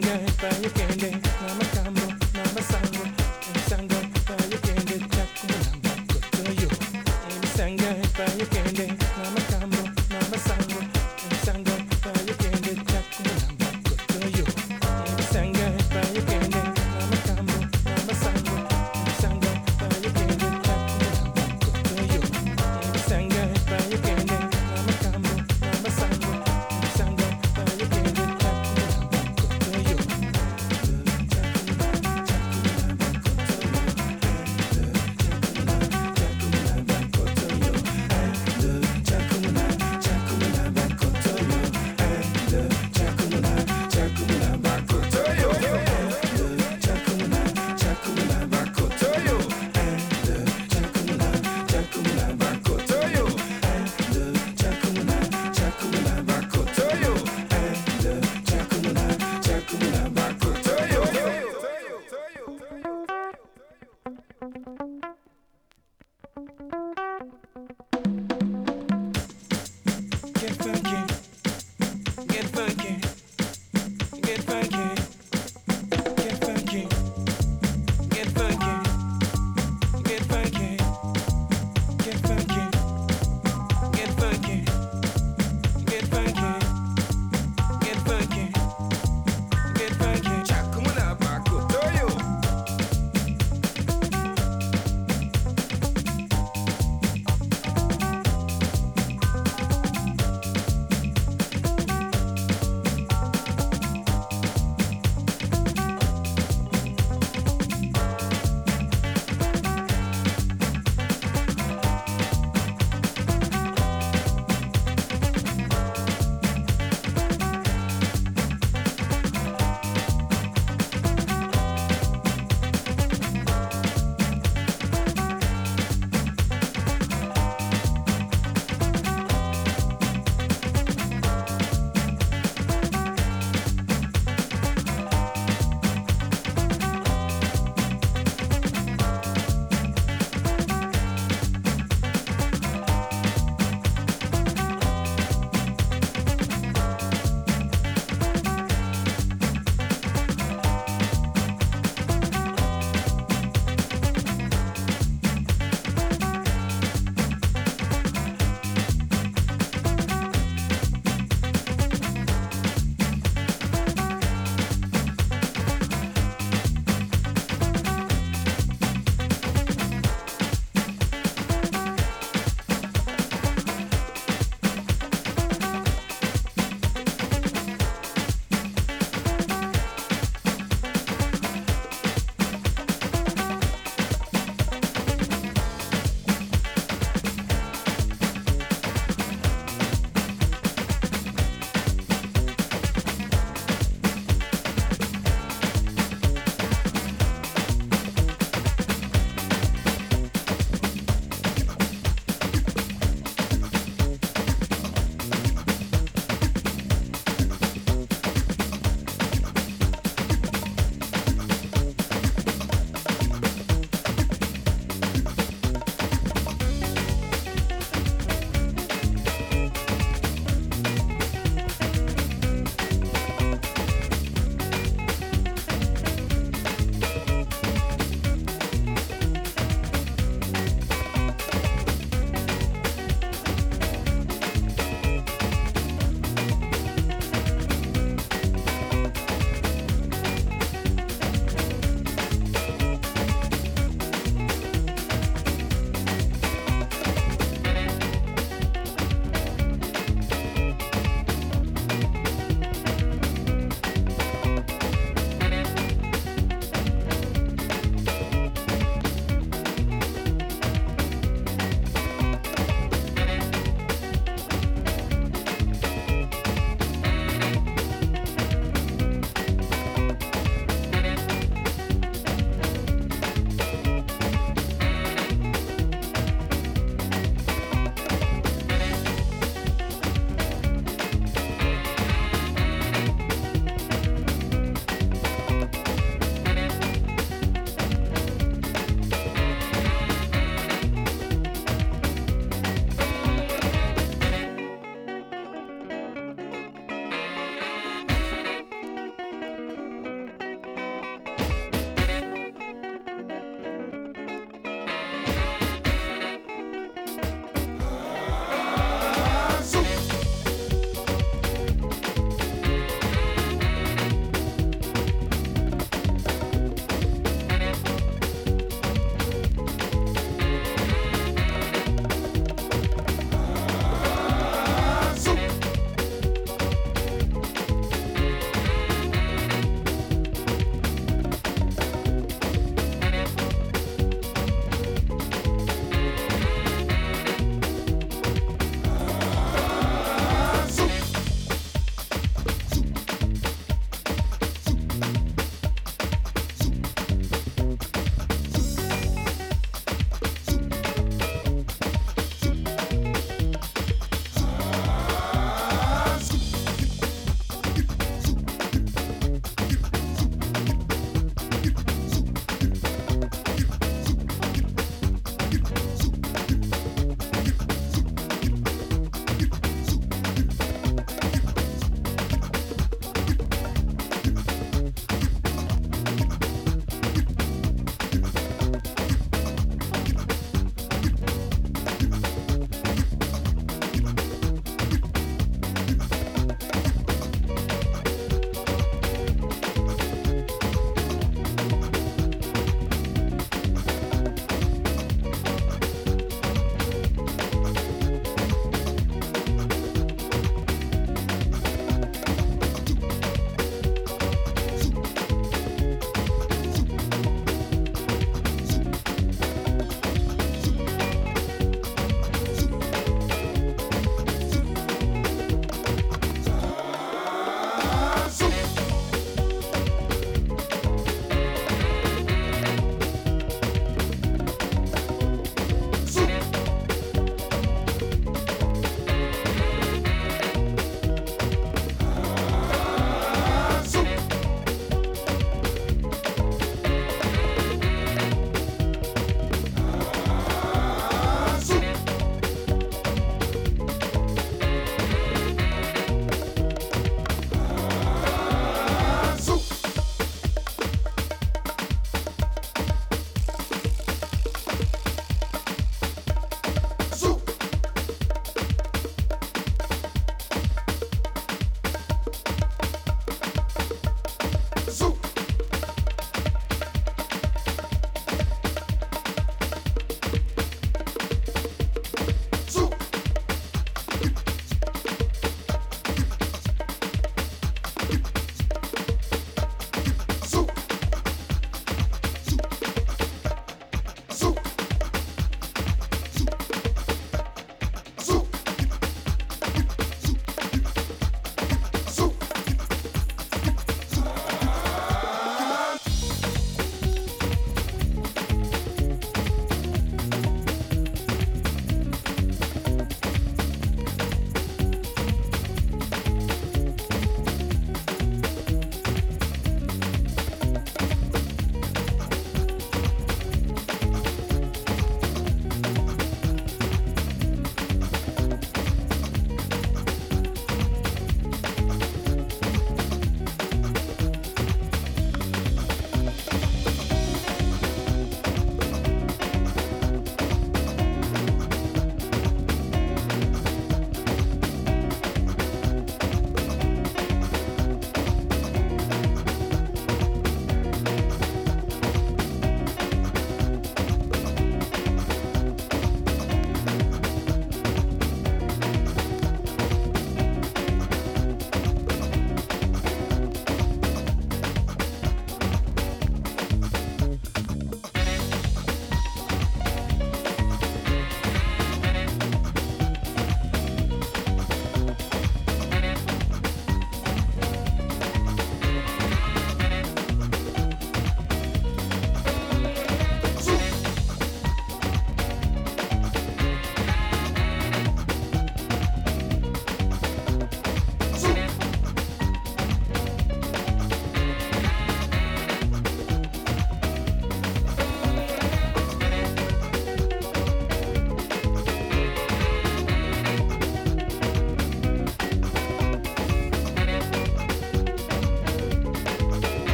sangre está buscando.